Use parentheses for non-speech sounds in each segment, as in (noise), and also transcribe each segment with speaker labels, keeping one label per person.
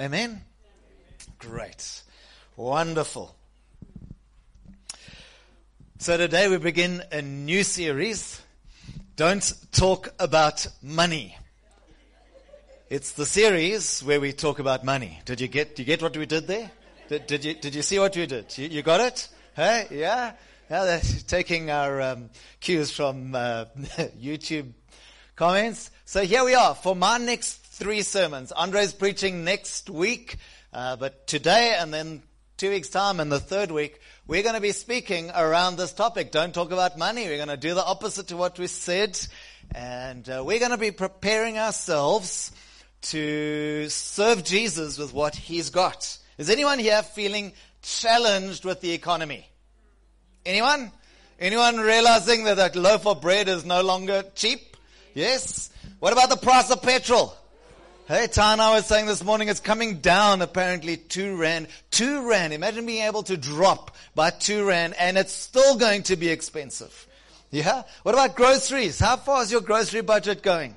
Speaker 1: Amen? Great. Wonderful. So today we begin a new series. Don't talk about money. It's the series where we talk about money. Did you get, did you get what we did there? Did, did you, did you see what we did? You, you got it? Hey, yeah? Yeah, that's (laughs) taking our um, cues from uh, (laughs) YouTube comments. So here we are for my next three sermons. Andre's preaching next week, uh, but today and then two weeks time and the third week, we're going to be speaking around this topic. Don't talk about money. We're going to do the opposite to what we said. And uh, we're going to be preparing ourselves to serve Jesus with what he's got. Is anyone here feeling challenged with the economy? Anyone? Anyone realizing that a loaf of bread is no longer cheap? Yes? What about the price of petrol? Hey, Tana was saying this morning it's coming down apparently two rand. Two rand. Imagine being able to drop by two rand and it's still going to be expensive. Yeah? What about groceries? How far is your grocery budget going?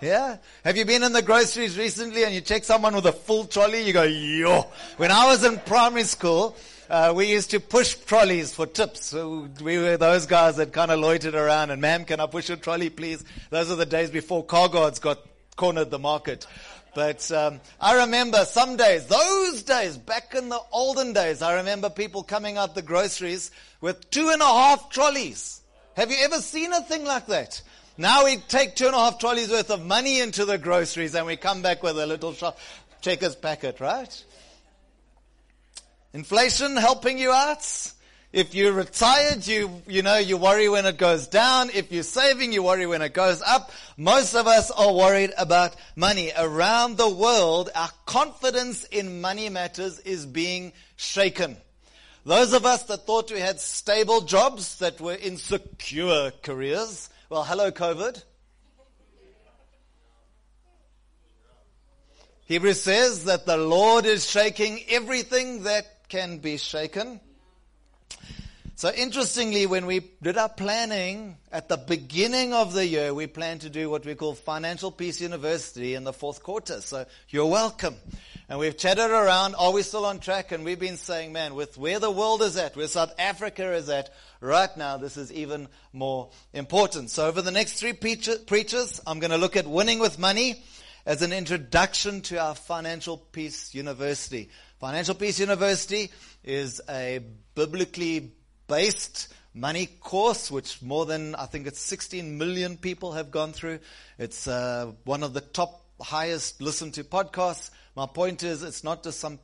Speaker 1: Yeah? Have you been in the groceries recently and you check someone with a full trolley? You go, yo. When I was in primary school, uh, we used to push trolleys for tips. So we were those guys that kind of loitered around and, ma'am, can I push a trolley, please? Those are the days before car guards got cornered the market. But um, I remember some days, those days, back in the olden days, I remember people coming out the groceries with two and a half trolleys. Have you ever seen a thing like that? Now we take two and a half trolleys worth of money into the groceries and we come back with a little checkers packet, right? Inflation helping you out? If you're retired, you, you know, you worry when it goes down. If you're saving, you worry when it goes up. Most of us are worried about money. Around the world, our confidence in money matters is being shaken. Those of us that thought we had stable jobs, that were in secure careers, well, hello COVID. Hebrews says that the Lord is shaking everything that can be shaken. So interestingly, when we did our planning at the beginning of the year, we planned to do what we call Financial Peace University in the fourth quarter. So you're welcome. And we've chatted around, are we still on track? And we've been saying, man, with where the world is at, where South Africa is at, right now, this is even more important. So over the next three preachers, I'm going to look at winning with money as an introduction to our Financial Peace University. Financial Peace University is a biblically based money course, which more than, I think it's 16 million people have gone through. It's uh, one of the top highest listened to podcasts. My point is, it's not just some,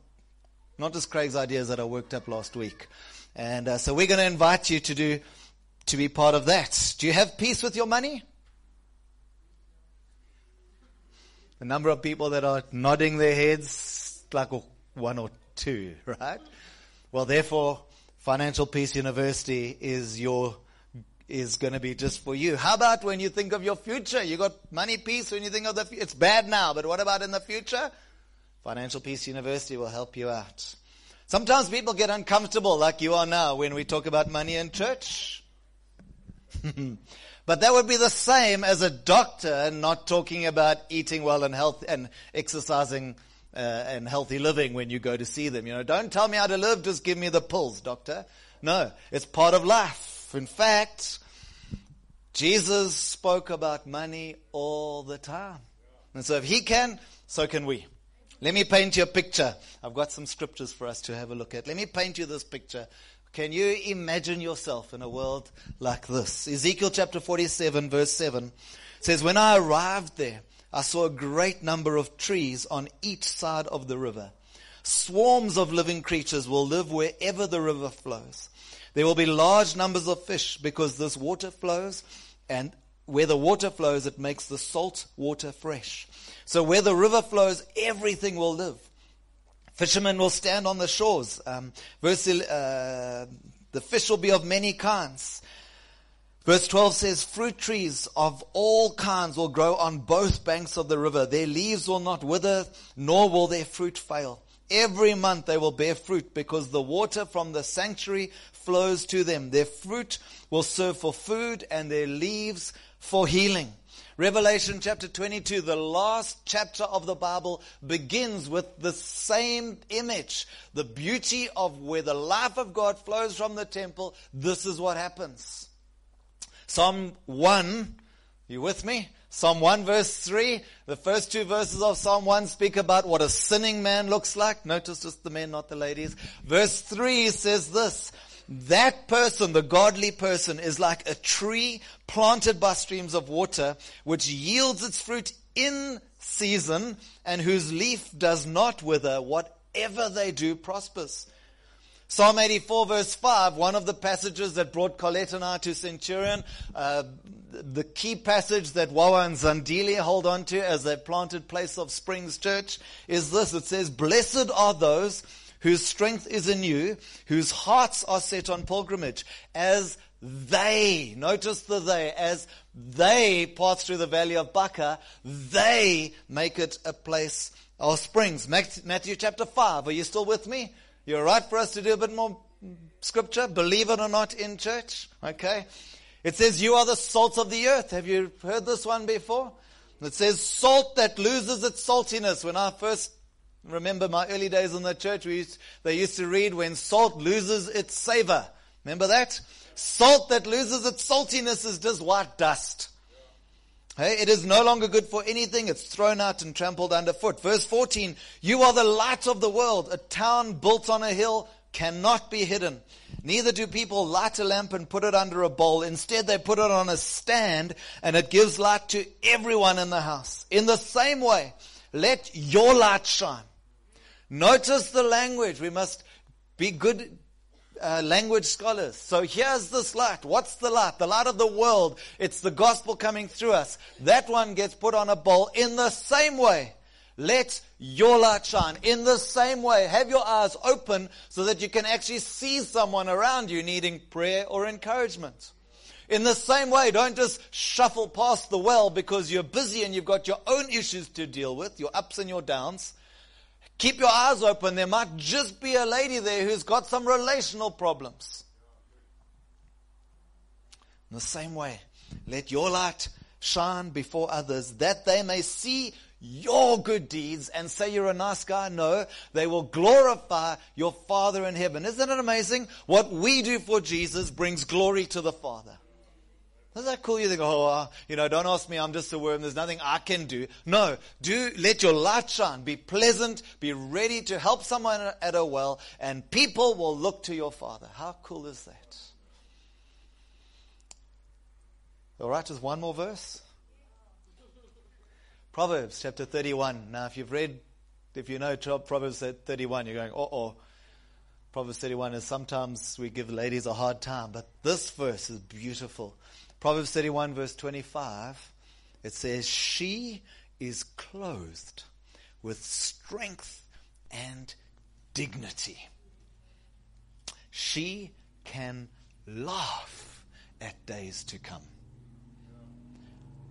Speaker 1: not just Craig's ideas that I worked up last week. And uh, so we're going to invite you to do, to be part of that. Do you have peace with your money? The number of people that are nodding their heads, like one or two, (laughs) right? Well, therefore, Financial Peace University is your is going to be just for you. How about when you think of your future? You got money peace when you think of the. It's bad now, but what about in the future? Financial Peace University will help you out. Sometimes people get uncomfortable like you are now when we talk about money in church. (laughs) but that would be the same as a doctor not talking about eating well and health and exercising uh, and healthy living when you go to see them. You know, don't tell me how to live, just give me the pills, doctor. No, it's part of life. In fact, Jesus spoke about money all the time. And so if he can, so can we. Let me paint you a picture. I've got some scriptures for us to have a look at. Let me paint you this picture. Can you imagine yourself in a world like this? Ezekiel chapter 47 verse 7 says, When I arrived there, I saw a great number of trees on each side of the river. Swarms of living creatures will live wherever the river flows. There will be large numbers of fish because this water flows and where the water flows, it makes the salt water fresh. So where the river flows, everything will live. Fishermen will stand on the shores. Um, verse, uh, the fish will be of many kinds. Verse 12 says, fruit trees of all kinds will grow on both banks of the river. Their leaves will not wither, nor will their fruit fail. Every month they will bear fruit because the water from the sanctuary flows to them. Their fruit will serve for food and their leaves for healing. Revelation chapter 22, the last chapter of the Bible, begins with the same image. The beauty of where the life of God flows from the temple. This is what happens. Psalm 1, you with me? Psalm 1 verse 3, the first two verses of Psalm 1 speak about what a sinning man looks like. Notice just the men, not the ladies. Verse 3 says this, that person, the godly person, is like a tree planted by streams of water, which yields its fruit in season and whose leaf does not wither. Whatever they do prospers. Psalm 84 verse 5, one of the passages that brought Colette and I to Centurion, uh, the key passage that Wawa and Zandili hold on to as they planted Place of Springs Church is this. It says, Blessed are those whose strength is in you, whose hearts are set on pilgrimage, as they, notice the they, as they pass through the valley of Baca, they make it a place of springs. Matthew chapter 5, are you still with me? You're right for us to do a bit more scripture, believe it or not, in church. Okay? It says, You are the salt of the earth. Have you heard this one before? It says, Salt that loses its saltiness. When I first remember my early days in the church, we used, they used to read, When salt loses its savor. Remember that? Salt that loses its saltiness is just white dust. Hey, it is no longer good for anything. It's thrown out and trampled underfoot. Verse 14, you are the light of the world. A town built on a hill cannot be hidden. Neither do people light a lamp and put it under a bowl. Instead, they put it on a stand and it gives light to everyone in the house. In the same way, let your light shine. Notice the language. We must be good uh, language scholars. So here's this light. What's the light? The light of the world. It's the gospel coming through us. That one gets put on a bowl in the same way. Let your light shine. In the same way, have your eyes open so that you can actually see someone around you needing prayer or encouragement. In the same way, don't just shuffle past the well because you're busy and you've got your own issues to deal with, your ups and your downs. Keep your eyes open. There might just be a lady there who's got some relational problems. In the same way, let your light shine before others that they may see your good deeds and say you're a nice guy. No, they will glorify your Father in heaven. Isn't it amazing? What we do for Jesus brings glory to the Father. Isn't that cool? You think, oh, uh, you know, don't ask me. I'm just a worm. There's nothing I can do. No, do let your light shine. Be pleasant. Be ready to help someone at a well, and people will look to your Father. How cool is that? All right, just one more verse. Proverbs chapter 31. Now, if you've read, if you know Proverbs 31, you're going, oh, oh. Proverbs 31 is sometimes we give ladies a hard time, but this verse is beautiful. Proverbs 31, verse 25, it says, She is clothed with strength and dignity. She can laugh at days to come.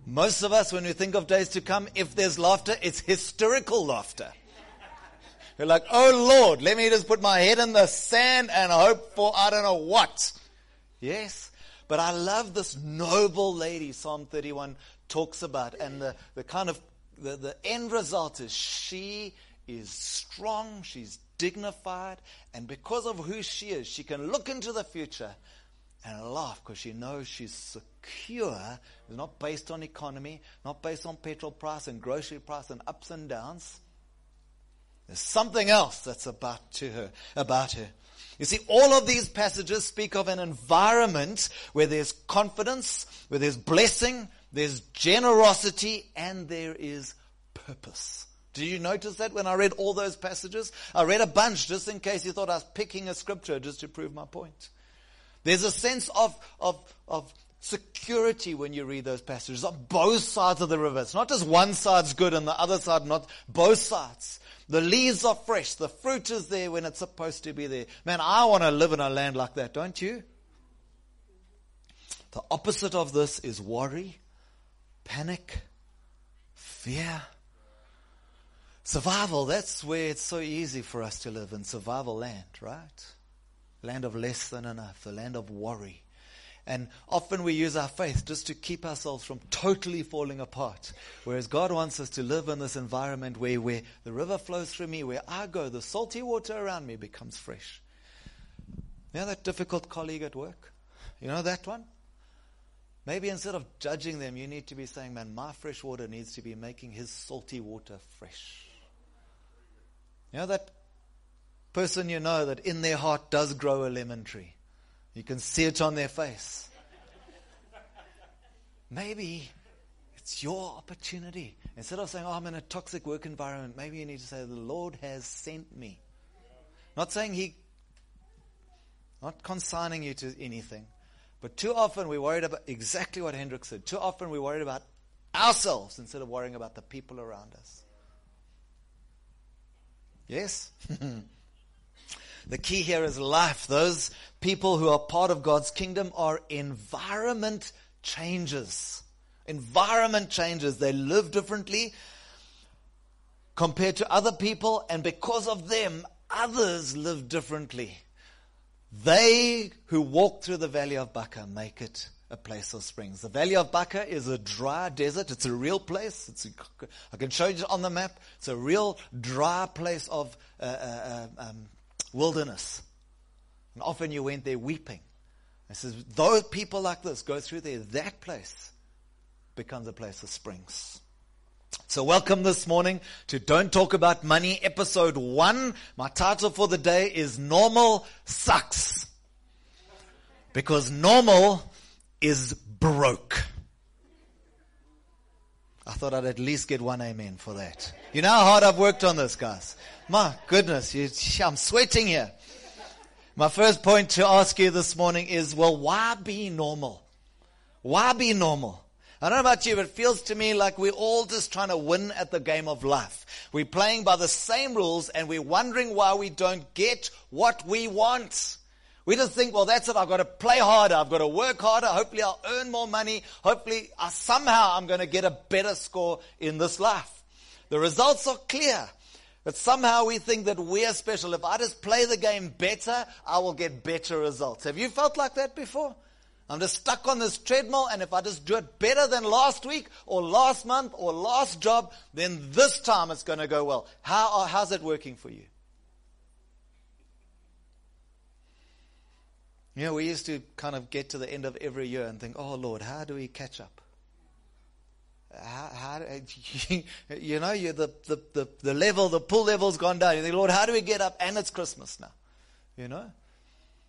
Speaker 1: Most of us, when we think of days to come, if there's laughter, it's hysterical laughter. You're like, oh Lord, let me just put my head in the sand and hope for I don't know what. Yes, but I love this noble lady Psalm 31 talks about. And the, the kind of, the, the end result is she is strong, she's dignified, and because of who she is, she can look into the future and laugh because she knows she's secure. It's not based on economy, not based on petrol price and grocery price and ups and downs. There's something else that's about to her, about her. You see, all of these passages speak of an environment where there's confidence, where there's blessing, there's generosity, and there is purpose. Did you notice that when I read all those passages? I read a bunch just in case you thought I was picking a scripture just to prove my point. There's a sense of, of, of security when you read those passages on both sides of the river. It's not just one side's good and the other side not, both sides. The leaves are fresh. The fruit is there when it's supposed to be there. Man, I want to live in a land like that, don't you? The opposite of this is worry, panic, fear. Survival, that's where it's so easy for us to live in survival land, right? Land of less than enough, the land of worry. And often we use our faith just to keep ourselves from totally falling apart. Whereas God wants us to live in this environment where, where the river flows through me, where I go, the salty water around me becomes fresh. You know that difficult colleague at work? You know that one? Maybe instead of judging them, you need to be saying, man, my fresh water needs to be making his salty water fresh. You know that person you know that in their heart does grow a lemon tree? You can see it on their face. Maybe it's your opportunity. Instead of saying, Oh, I'm in a toxic work environment, maybe you need to say, The Lord has sent me. Not saying He, not consigning you to anything. But too often we're worried about exactly what Hendrik said. Too often we're worried about ourselves instead of worrying about the people around us. Yes? (laughs) The key here is life. Those people who are part of God's kingdom are environment changes. Environment changes. They live differently compared to other people, and because of them, others live differently. They who walk through the valley of Baca make it a place of springs. The valley of Baca is a dry desert. It's a real place. It's a, I can show you on the map. It's a real dry place of uh, uh, uh um, wilderness. And often you went there weeping. It says, those people like this go through there, that place becomes a place of springs. So welcome this morning to Don't Talk About Money, episode one. My title for the day is Normal Sucks. Because normal is broke. I thought I'd at least get one amen for that. You know how hard I've worked on this, guys. My goodness, you, (laughs) I'm sweating here. My first point to ask you this morning is, well, why be normal? Why be normal? I don't know about you, but it feels to me like we're all just trying to win at the game of life. We're playing by the same rules and we're wondering why we don't get what we want. We just think, well, that's it. I've got to play harder. I've got to work harder. Hopefully I'll earn more money. Hopefully I, somehow I'm going to get a better score in this life. The results are clear. But somehow we think that we're special. If I just play the game better, I will get better results. Have you felt like that before? I'm just stuck on this treadmill, and if I just do it better than last week, or last month, or last job, then this time it's going to go well. How, how's it working for you? You know, we used to kind of get to the end of every year and think, oh Lord, how do we catch up? How, how (laughs) you know, you the, the, the, the level, the pull level's gone down. You think, Lord, how do we get up? And it's Christmas now. You know?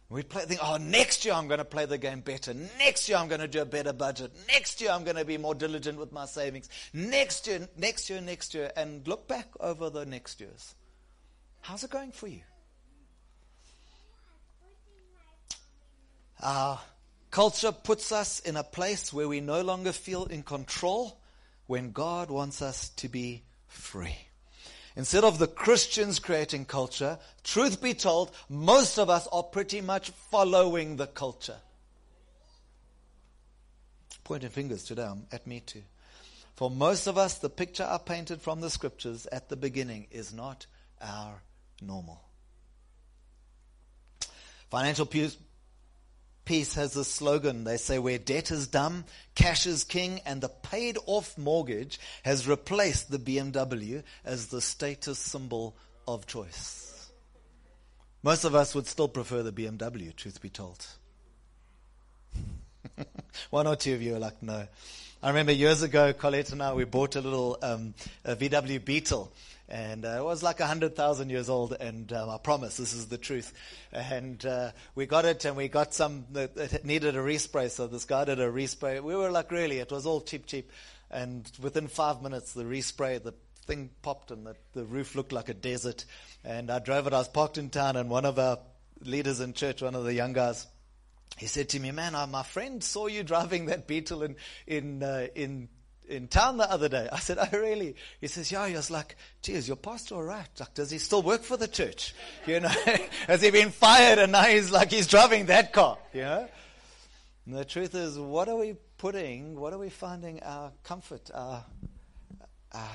Speaker 1: We play, think, oh, next year I'm going to play the game better. Next year I'm going to do a better budget. Next year I'm going to be more diligent with my savings. Next year, next year, next year. And look back over the next years. How's it going for you? Our culture puts us in a place where we no longer feel in control when God wants us to be free. Instead of the Christians creating culture, truth be told, most of us are pretty much following the culture. Pointing fingers today at me too. For most of us, the picture I painted from the scriptures at the beginning is not our normal. Financial Peace has this slogan. They say, where debt is dumb, cash is king, and the paid off mortgage has replaced the BMW as the status symbol of choice. Most of us would still prefer the BMW, truth be told. (laughs) One or two of you are like, no. I remember years ago, Colette and I, we bought a little um, a VW Beetle and uh, it was like 100,000 years old, and um, I promise this is the truth. And uh, we got it, and we got some that needed a respray, so this guy did a respray. We were like, really, it was all cheap, cheap. And within five minutes, the respray, the thing popped, and the, the roof looked like a desert. And I drove it, I was parked in town, and one of our leaders in church, one of the young guys, he said to me, "Man, my friend saw you (laughs) driving that Beetle in in uh, in in town the other day. I said, Oh, really? He says, Yeah. He was like, Geez, your pastor all right. Like, does he still work for the church? (laughs) You know, (laughs) has he been fired and now he's like, he's driving that car, you know? And the truth is, what are we putting, what are we finding our comfort, our, our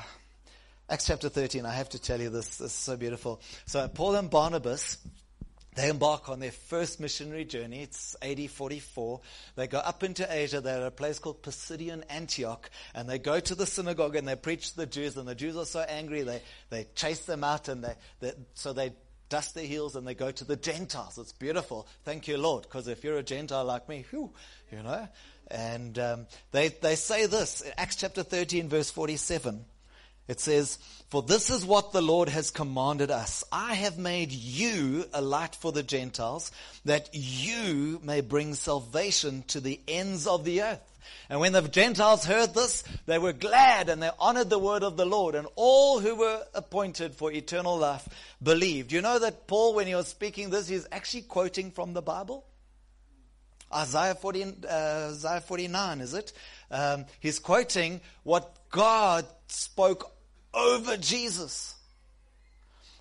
Speaker 1: Acts chapter 13, I have to tell you this, this is so beautiful. So Paul and Barnabas, They embark on their first missionary journey. It's AD 44. They go up into Asia. They're at a place called Pisidian Antioch. And they go to the synagogue and they preach to the Jews. And the Jews are so angry, they, they chase them out. And they, they, so they dust their heels and they go to the Gentiles. It's beautiful. Thank you, Lord. Because if you're a Gentile like me, whew, you know. And um, they, they say this in Acts chapter 13, verse 47. It says, For this is what the Lord has commanded us. I have made you a light for the Gentiles, that you may bring salvation to the ends of the earth. And when the Gentiles heard this, they were glad and they honored the word of the Lord. And all who were appointed for eternal life believed. You know that Paul, when he was speaking this, he's actually quoting from the Bible? Isaiah, 40, uh, Isaiah 49, is it? Um, he's quoting what God spoke over Jesus.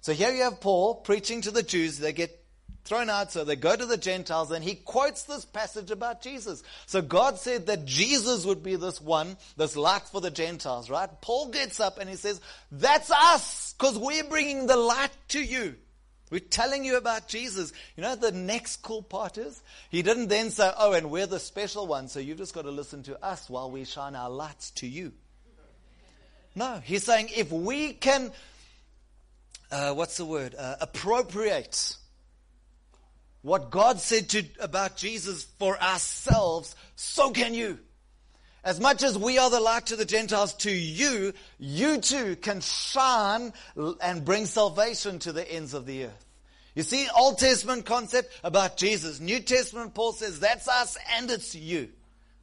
Speaker 1: So here you have Paul preaching to the Jews. They get thrown out, so they go to the Gentiles, and he quotes this passage about Jesus. So God said that Jesus would be this one, this light for the Gentiles, right? Paul gets up and he says, That's us, because we're bringing the light to you. We're telling you about Jesus. You know the next cool part is? He didn't then say, Oh, and we're the special ones, so you've just got to listen to us while we shine our lights to you. No, he's saying if we can, uh, what's the word, uh, appropriate what God said to, about Jesus for ourselves, so can you. As much as we are the light to the Gentiles, to you, you too can shine and bring salvation to the ends of the earth. You see, Old Testament concept about Jesus. New Testament, Paul says, that's us and it's you.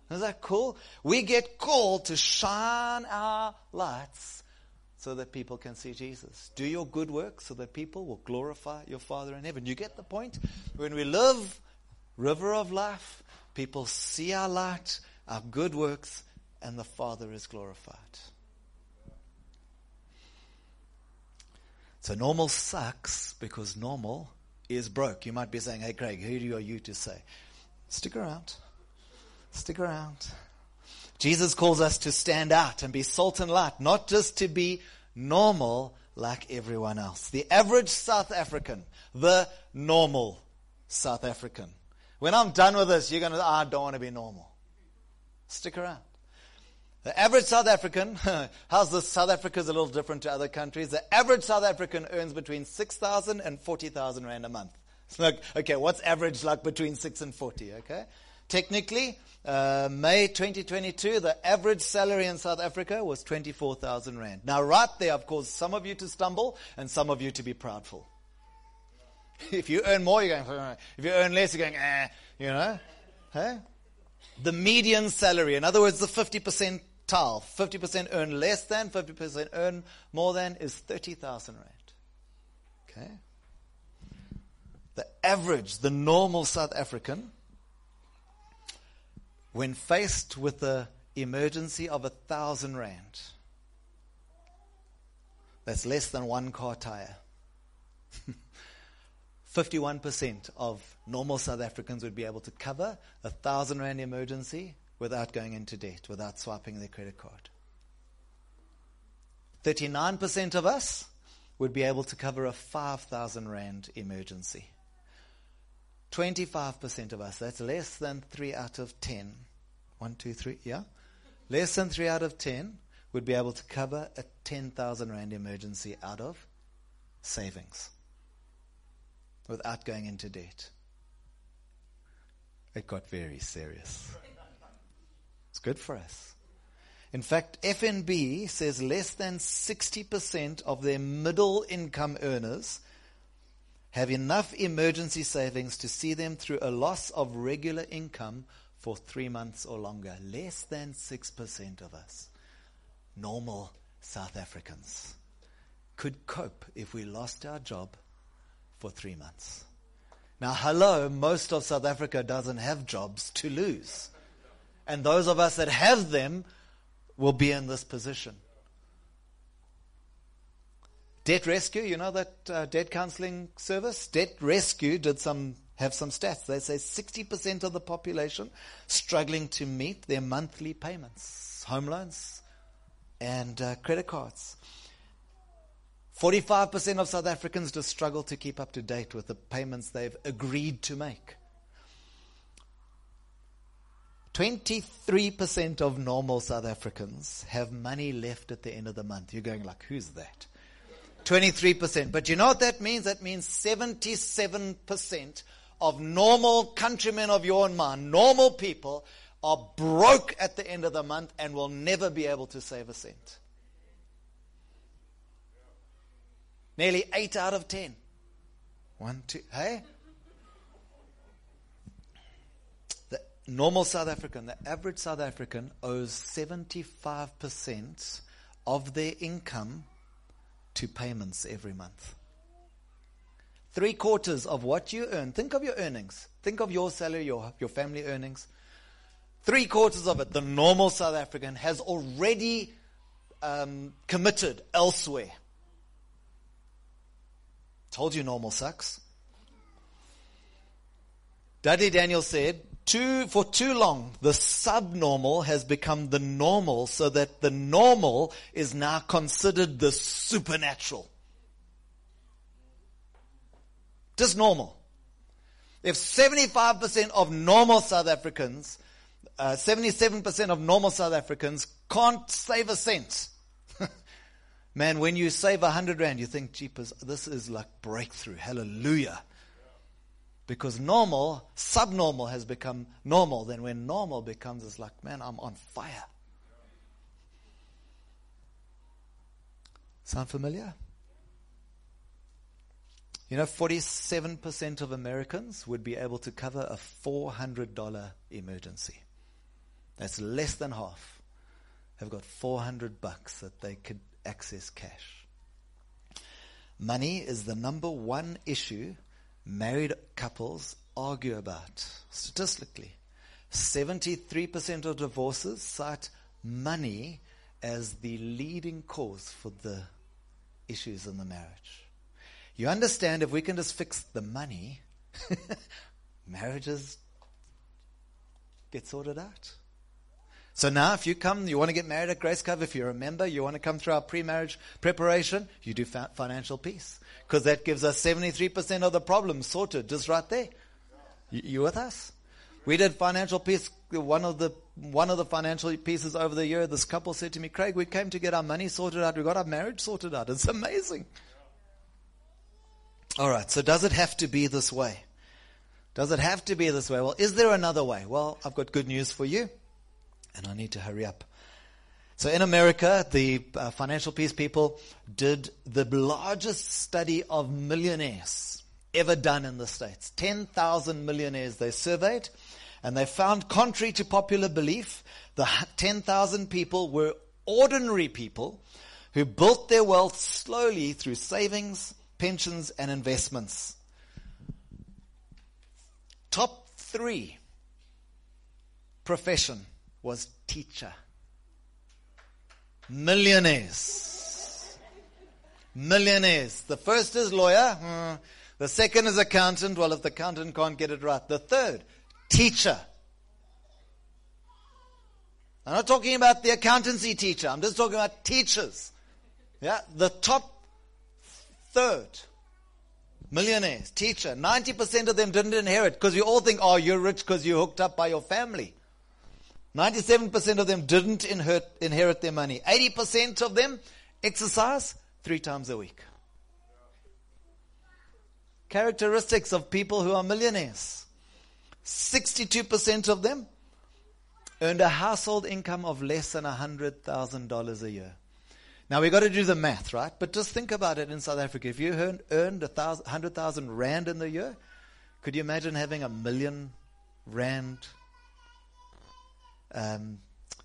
Speaker 1: Is that cool? We get called to shine our lights so that people can see Jesus. Do your good work so that people will glorify your Father in heaven. You get the point? When we live river of life, people see our light, our good works, and the Father is glorified. So normal sucks because normal is broke. You might be saying, hey Craig, who are you to say? Stick around. Stick around. Jesus calls us to stand out and be salt and light, not just to be normal like everyone else. The average South African, the normal South African. When I'm done with this, you're going to, ah, I don't want to be normal. Stick around. The average South African, (laughs) how's this? South Africa is a little different to other countries. The average South African earns between 6,000 and 40,000 Rand a month. It's like, okay, what's average like between 6 and 40, okay? Technically, uh, May 2022, the average salary in South Africa was 24,000 Rand. Now, right there, I've caused some of you to stumble and some of you to be proudful. (laughs) If you earn more, you're going, if you earn less, you're going, eh, you know? Hey? The median salary, in other words, the 50% tile, 50% earn less than, 50% earn more than, is 30,000 Rand. Okay? The average, the normal South African, when faced with the emergency of a thousand rand, that's less than one car tire. (laughs) 51% of normal South Africans would be able to cover a thousand rand emergency without going into debt, without swiping their credit card. 39% of us would be able to cover a 5,000 rand emergency. 25% of us, that's less than 3 out of 10, one, two, three, yeah? Less than three out of ten would be able to cover a 10,000 Rand emergency out of savings without going into debt. It got very serious. It's good for us. In fact, FNB says less than 60% of their middle income earners have enough emergency savings to see them through a loss of regular income for three months or longer. Less than 6% of us, normal South Africans, could cope if we lost our job for three months. Now, hello, most of South Africa doesn't have jobs to lose. And those of us that have them will be in this position. Debt Rescue, you know that uh, debt counseling service? Debt Rescue did some have some stats. They say 60% of the population struggling to meet their monthly payments, home loans, and uh, credit cards. 45% of South Africans just struggle to keep up to date with the payments they've agreed to make. 23% of normal South Africans have money left at the end of the month. You're going like, who's that? 23%. But you know what that means? That means 77% of normal countrymen of your and mine, normal people, are broke at the end of the month and will never be able to save a cent. Nearly 8 out of 10. One, two, hey? The normal South African, the average South African owes 75% of their income to payments every month. Three quarters of what you earn, think of your earnings, think of your salary, your, your family earnings. Three quarters of it, the normal South African has already um, committed elsewhere. Told you normal sucks. Dudley Daniel said, too, for too long, the subnormal has become the normal so that the normal is now considered the supernatural. Just normal. If 75% of normal South Africans, uh, 77% of normal South Africans can't save a cent. Man, when you save a hundred rand, you think, jeepers, this is like breakthrough. Hallelujah. Because normal, subnormal has become normal. Then when normal becomes, it's like, man, I'm on fire. Sound familiar? You know, 47% of Americans would be able to cover a $400 emergency. That's less than half. Have got 400 bucks that they could access cash. Money is the number one issue married couples argue about statistically. 73% of divorces cite money as the leading cause for the issues in the marriage. You understand if we can just fix the money, (laughs) marriages get sorted out. So now, if you come, you want to get married at Grace Cove, if you're a member, you want to come through our pre marriage preparation, you do financial peace. Because that gives us 73% of the problems sorted just right there. You, you with us? We did financial peace. One of the one of the financial pieces over the year, this couple said to me, Craig, we came to get our money sorted out. We got our marriage sorted out. (laughs) It's amazing. All right. So does it have to be this way? Does it have to be this way? Well, is there another way? Well, I've got good news for you and I need to hurry up. So in America, the uh, financial peace people did the largest study of millionaires ever done in the States. 10,000 millionaires they surveyed, and they found, contrary to popular belief, the 10,000 people were ordinary people who built their wealth slowly through savings, pensions, and investments. Top three profession was teacher. Millionaires. Millionaires. The first is lawyer. Hmm. The second is accountant. Well, if the accountant can't get it right. The third, teacher. I'm not talking about the accountancy teacher. I'm just talking about teachers. Yeah, the top third. Millionaires, teacher. 90% of them didn't inherit because you all think, oh, you're rich because you're hooked up by your family. 97% of them didn't inherit, inherit their money. 80% of them exercise three times a week. Characteristics of people who are millionaires. 62% of them earned a household income of less than $100,000 a year. Now we've got to do the math, right? But just think about it in South Africa. If you earned, earned 100,000 rand in the year, could you imagine having a million rand um,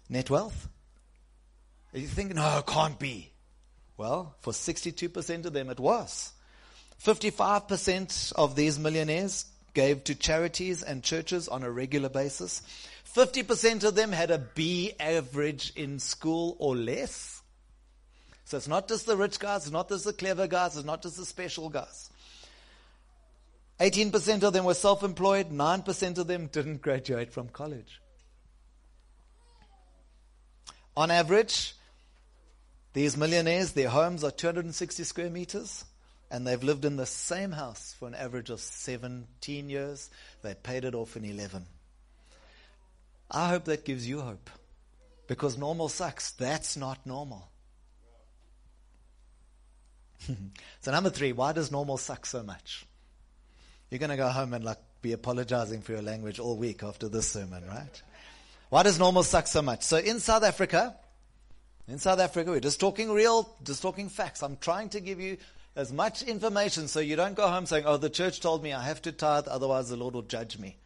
Speaker 1: net wealth? You think, no, it can't be. Well, for 62% of them, it was. 55% of these millionaires gave to charities and churches on a regular basis. 50% of them had a B average in school or less. So it's not just the rich guys, it's not just the clever guys, it's not just the special guys. 18% of them were self employed, 9% of them didn't (laughs) graduate from college. On average, These millionaires, their homes are 260 square meters, and they've lived in the same house for an average of 17 years. They paid it off in 11. I hope that gives you hope. Because normal sucks. That's not normal. (laughs) so number three, why does normal suck so much? You're going to go home and like be apologizing for your language all week after this sermon, right? Why does normal suck so much? So in South Africa, in South Africa, we're just talking real, just talking facts. I'm trying to give you as much information so you don't go home saying, oh, the church told me I have to tithe, otherwise the Lord will judge me.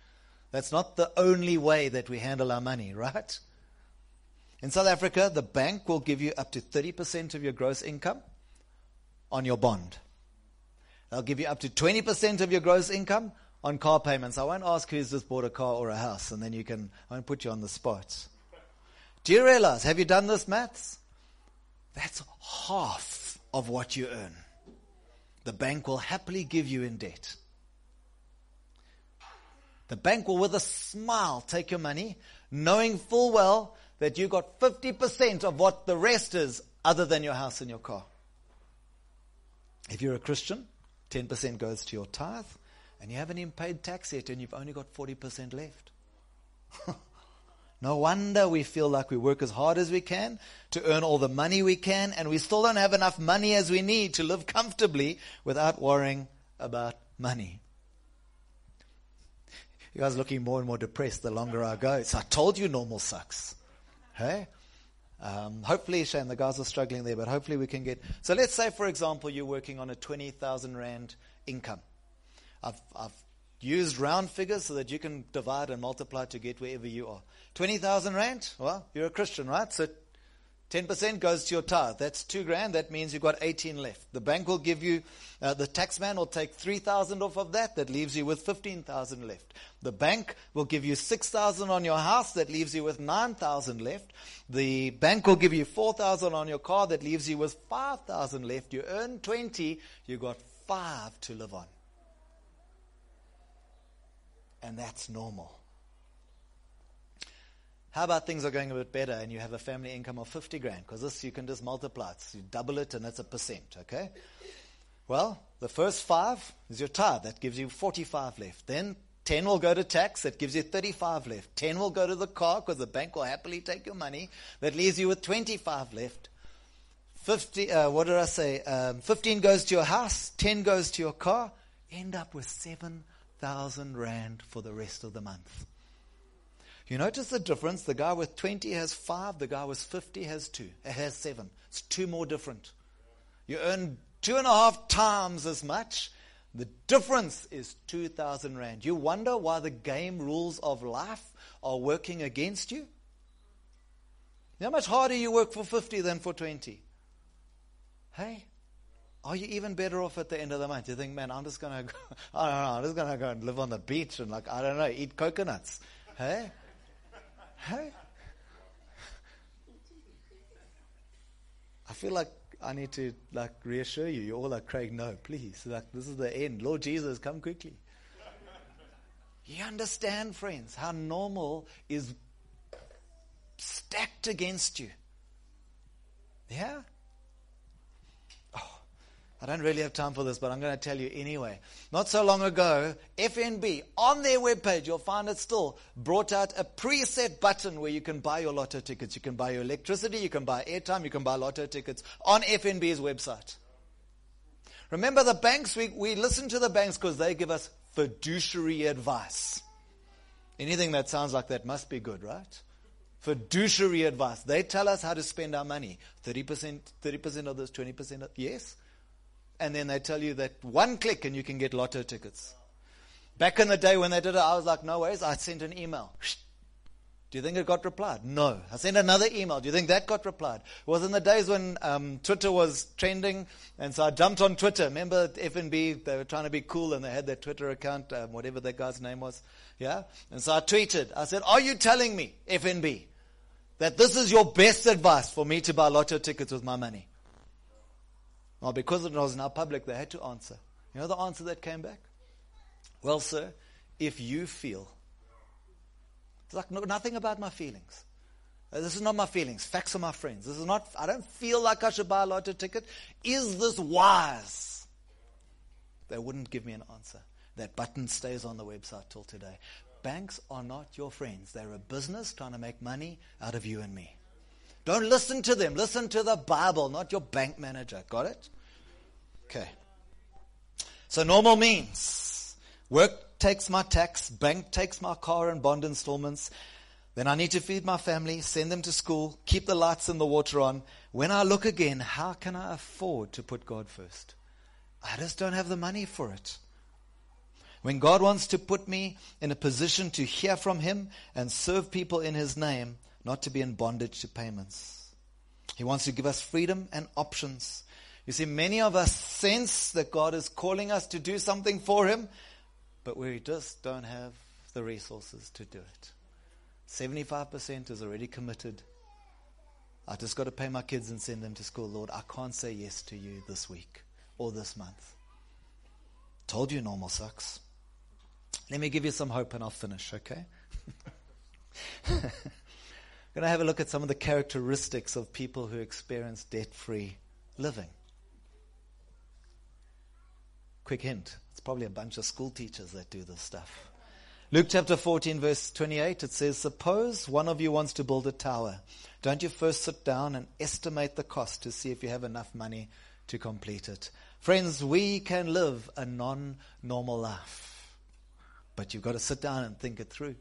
Speaker 1: That's not the only way that we handle our money, (laughs) right? In South Africa, the bank will give you up to 30% of your gross income on your bond. They'll give you up to 20% of your gross income on car payments. I won't ask who's just bought a car or a house, and then you can, I won't put you on the spot. Do you realize, have you done this maths? That's half of what you earn. The bank will happily give you in debt. The bank will, with a smile, take your money, knowing full well that you got 50% of what the rest is, other than your house and your car. If you're a Christian, 10% goes to your tithe, and you haven't even paid tax yet, and you've only got 40% left. (laughs) no wonder we feel like we work as hard as we can to earn all the money we can, and we still don't have enough money as we need to live comfortably without worrying about money. You guys are looking more and more depressed the longer I go. So I told you normal sucks. Hey? Um, hopefully, Shane, the guys are struggling there, but hopefully we can get. So let's say, for example, you're working on a 20,000 Rand income. I've, I've used round figures so that you can divide and multiply to get wherever you are. 20,000 Rand? Well, you're a Christian, right? So 10% goes to your tithe. That's two grand. That means you've got 18 left. The bank will give you, uh, the tax man will take 3,000 off of that. That leaves you with 15,000 left. The bank will give you 6,000 on your house. That leaves you with 9,000 left. The bank will give you 4,000 on your car. That leaves you with 5,000 left. You earn 20. You've got five to live on. And that's normal. How about things are going a bit better and you have a family income of 50 grand? Because this you can just multiply it. So you double it and that's a percent, okay? Well, the first five is your tithe. That gives you 45 left. Then 10 will go to tax. That gives you 35 left. 10 will go to the car because the bank will happily take your money. That leaves you with 25 left. 50, uh, what did I say? Um, 15 goes to your house. 10 goes to your car. End up with 7,000 rand for the rest of the month. You notice the difference? The guy with 20 has five, the guy with 50 has two, it has seven. It's two more different. You earn two and a half times as much. The difference is 2,000 Rand. You wonder why the game rules of life are working against you? How much harder you work for 50 than for 20? Hey, are you even better off at the end of the month? You think, man, I'm just to go, (laughs) I don't know, I'm just to go and live on the beach and like, I don't know, eat coconuts. Hey? Hey? I feel like I need to like reassure you. You're all like, Craig, no, please. Like this is the end. Lord Jesus, come quickly. You understand, friends, how normal is stacked against you. Yeah? I don't really have time for this, but I'm going to tell you anyway. Not so long ago, FNB, on their webpage, you'll find it still, brought out a preset button where you can buy your lotto tickets. You can buy your electricity, you can buy airtime, you can buy lotto tickets on FNB's website. Remember the banks, we, we listen to the banks because they give us fiduciary advice. Anything that sounds like that must be good, right? Fiduciary advice. They tell us how to spend our money. 30%, 30% of this, 20% of, yes? And then they tell you that one click and you can get lotto tickets. Back in the day when they did it, I was like, no ways. I sent an email. Do you think it got replied? No. I sent another email. Do you think that got replied? It was in the days when um, Twitter was trending, and so I jumped on Twitter. Remember FNB? They were trying to be cool, and they had their Twitter account, um, whatever that guy's name was. Yeah? And so I tweeted. I said, are you telling me, FNB, that this is your best advice for me to buy lotto tickets with my money? Well, because it was now public, they had to answer. You know the answer that came back? Well, sir, if you feel. It's like no, nothing about my feelings. Uh, This is not my feelings. Facts are my friends. This is not, I don't feel like I should buy a lotto ticket. Is this wise? They wouldn't give me an answer. That button stays on the website till today. Banks are not your friends. They're a business trying to make money out of you and me. Don't listen to them. Listen to the Bible, not your bank manager. Got it? Okay. So normal means work takes my tax, bank takes my car and bond installments. Then I need to feed my family, send them to school, keep the lights and the water on. When I look again, how can I afford to put God first? I just don't have the money for it. When God wants to put me in a position to hear from Him and serve people in His name, not to be in bondage to payments. He wants to give us freedom and options. You see, many of us sense that God is calling us to do something for Him, but we just don't have the resources to do it. 75% is already committed. I just got to pay my kids and send them to school. Lord, I can't say yes to you this week or this month. Told you normal sucks. Let me give you some hope and I'll finish, okay? (laughs) Going to have a look at some of the characteristics of people who experience debt free living. Quick hint it's probably a bunch of school teachers that do this stuff. Luke chapter 14, verse 28, it says, Suppose one of you wants to build a tower. Don't you first sit down and estimate the cost to see if you have enough money to complete it? Friends, we can live a non normal life, but you've got to sit down and think it through.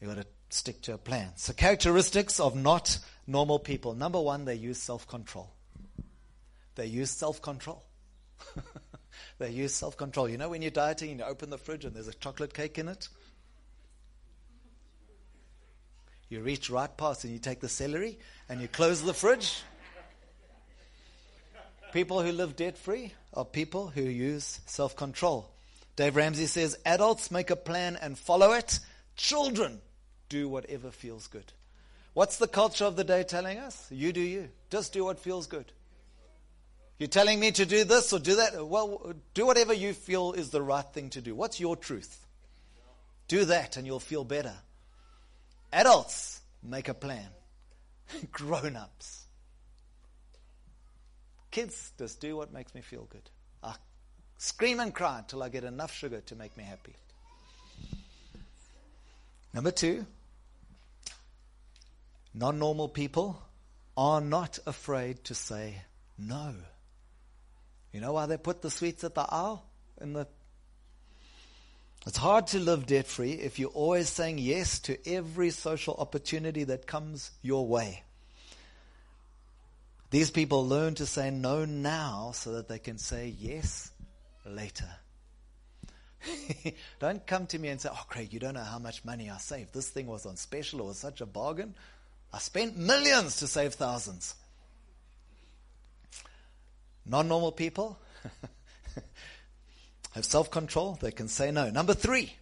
Speaker 1: You've got to stick to a plan. So, characteristics of not normal people. Number one, they use self control. They use self control. (laughs) they use self control. You know, when you're dieting and you open the fridge and there's a chocolate cake in it? You reach right past and you take the celery and you close the fridge. People who live debt free are people who use self control. Dave Ramsey says adults make a plan and follow it, children do whatever feels good. What's the culture of the day telling us? You do you. Just do what feels good. You're telling me to do this or do that? Well, do whatever you feel is the right thing to do. What's your truth? Do that and you'll feel better. Adults make a plan. (laughs) Grown ups. Kids just do what makes me feel good. I scream and cry until I get enough sugar to make me happy. Number two, non normal people are not afraid to say no. You know why they put the sweets at the aisle in the it's hard to live debt free if you're always saying yes to every social opportunity that comes your way. These people learn to say no now so that they can say yes later. (laughs) don't come to me and say, Oh, Craig, you don't know how much money I saved. This thing was on special, was such a bargain. I spent millions to save thousands. Non normal people (laughs) have self control, they can say no. Number three,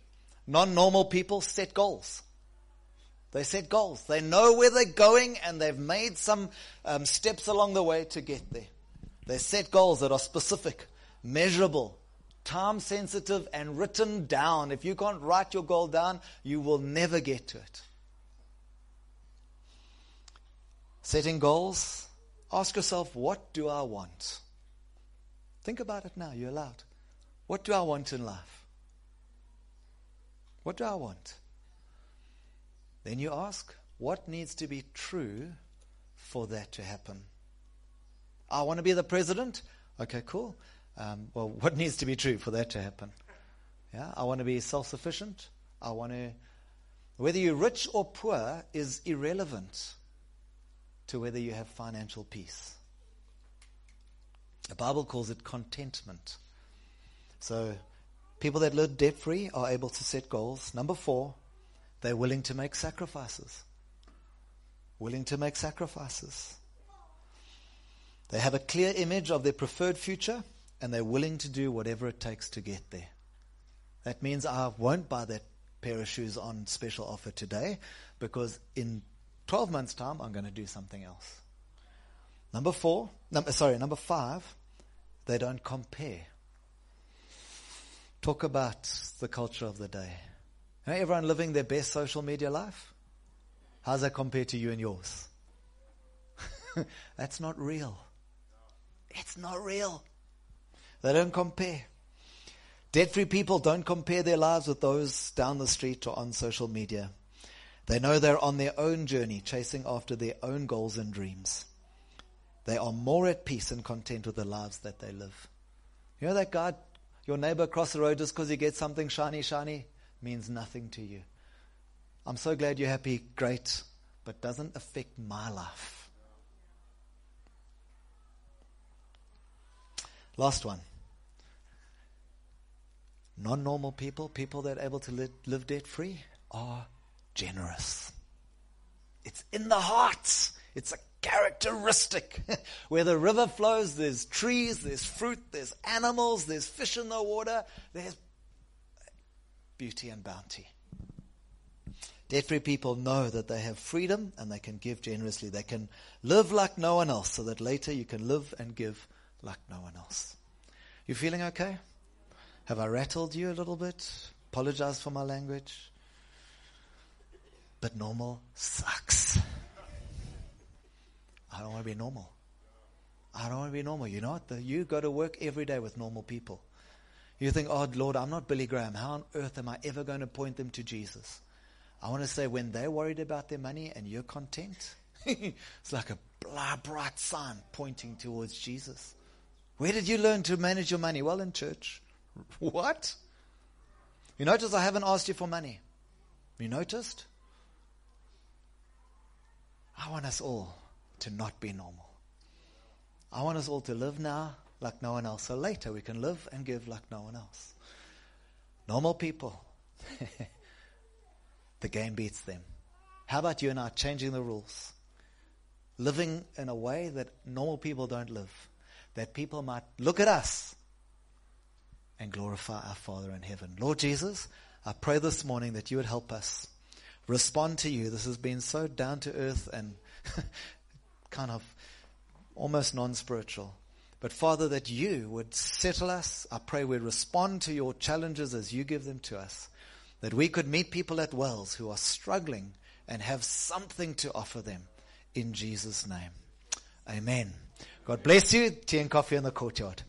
Speaker 1: non normal people set goals. They set goals. They know where they're going and they've made some um, steps along the way to get there. They set goals that are specific, measurable, time sensitive, and written down. If you can't write your goal down, you will never get to it. Setting goals, ask yourself, what do I want? Think about it now, you're allowed. What do I want in life? What do I want? Then you ask, what needs to be true for that to happen? I want to be the president. Okay, cool. Um, well, (laughs) what needs to be true for that to happen? Yeah, I want to be self sufficient. I want to. Whether you're rich or poor is irrelevant to whether you have financial peace. The Bible calls it contentment. So, people that live debt free are able to set goals. Number four, they're willing to make sacrifices. Willing to make sacrifices. They have a clear image of their preferred future and they're willing to do whatever it takes to get there. That means I won't buy that pair of shoes on special offer today because in 12 months' time I'm going to do something else. Number four, number, sorry, number five, they don't compare. Talk about the culture of the day. You know, everyone living their best social media life? How's that compared to you and yours? (laughs) That's not real. It's not real. They don't compare. Debt free people don't compare their lives with those down the street or on social media. They know they're on their own journey, chasing after their own goals and dreams. They are more at peace and content with the lives that they live. You know that guy, your neighbor across the road, just because he gets something shiny, shiny, means nothing to you. I'm so glad you're happy, great, but doesn't affect my life. Last one. Non normal people, people that are able to live, debt free, are generous. It's in the heart. It's a characteristic. (laughs) Where the river flows, there's trees, there's fruit, there's animals, there's fish in the water, there's beauty and bounty. Debt free people know that they have freedom and they can give generously. They can live like no one else so that later you can live and give like no one else. You feeling okay? Have I rattled you a little bit? Apologize for my language. But normal sucks. I don't want to be normal. I don't want to be normal. You know what? You go to work every day with normal people. You think, oh, Lord, I'm not Billy Graham. How on earth am I ever going to point them to Jesus? I want to say, when they're worried about their money and you're content, (laughs) it's like a bright sign pointing towards Jesus. Where did you learn to manage your money? Well, in church. (laughs) What? You notice I haven't asked you for money. You noticed? I want us all to not be normal. I want us all to live now like no one else. So later we can live and give like no one else. Normal people. (laughs) the game beats them. How about you and I changing the rules? Living in a way that normal people don't live. That people might look at us and glorify our Father in heaven. Lord Jesus, I pray this morning that you would help us respond to you. This has been so down to earth and (laughs) kind of almost non spiritual. But Father, that you would settle us. I pray we'd respond to your challenges as you give them to us. That we could meet people at Wells who are struggling and have something to offer them. In Jesus' name. Amen. God bless you. Tea and coffee in the courtyard.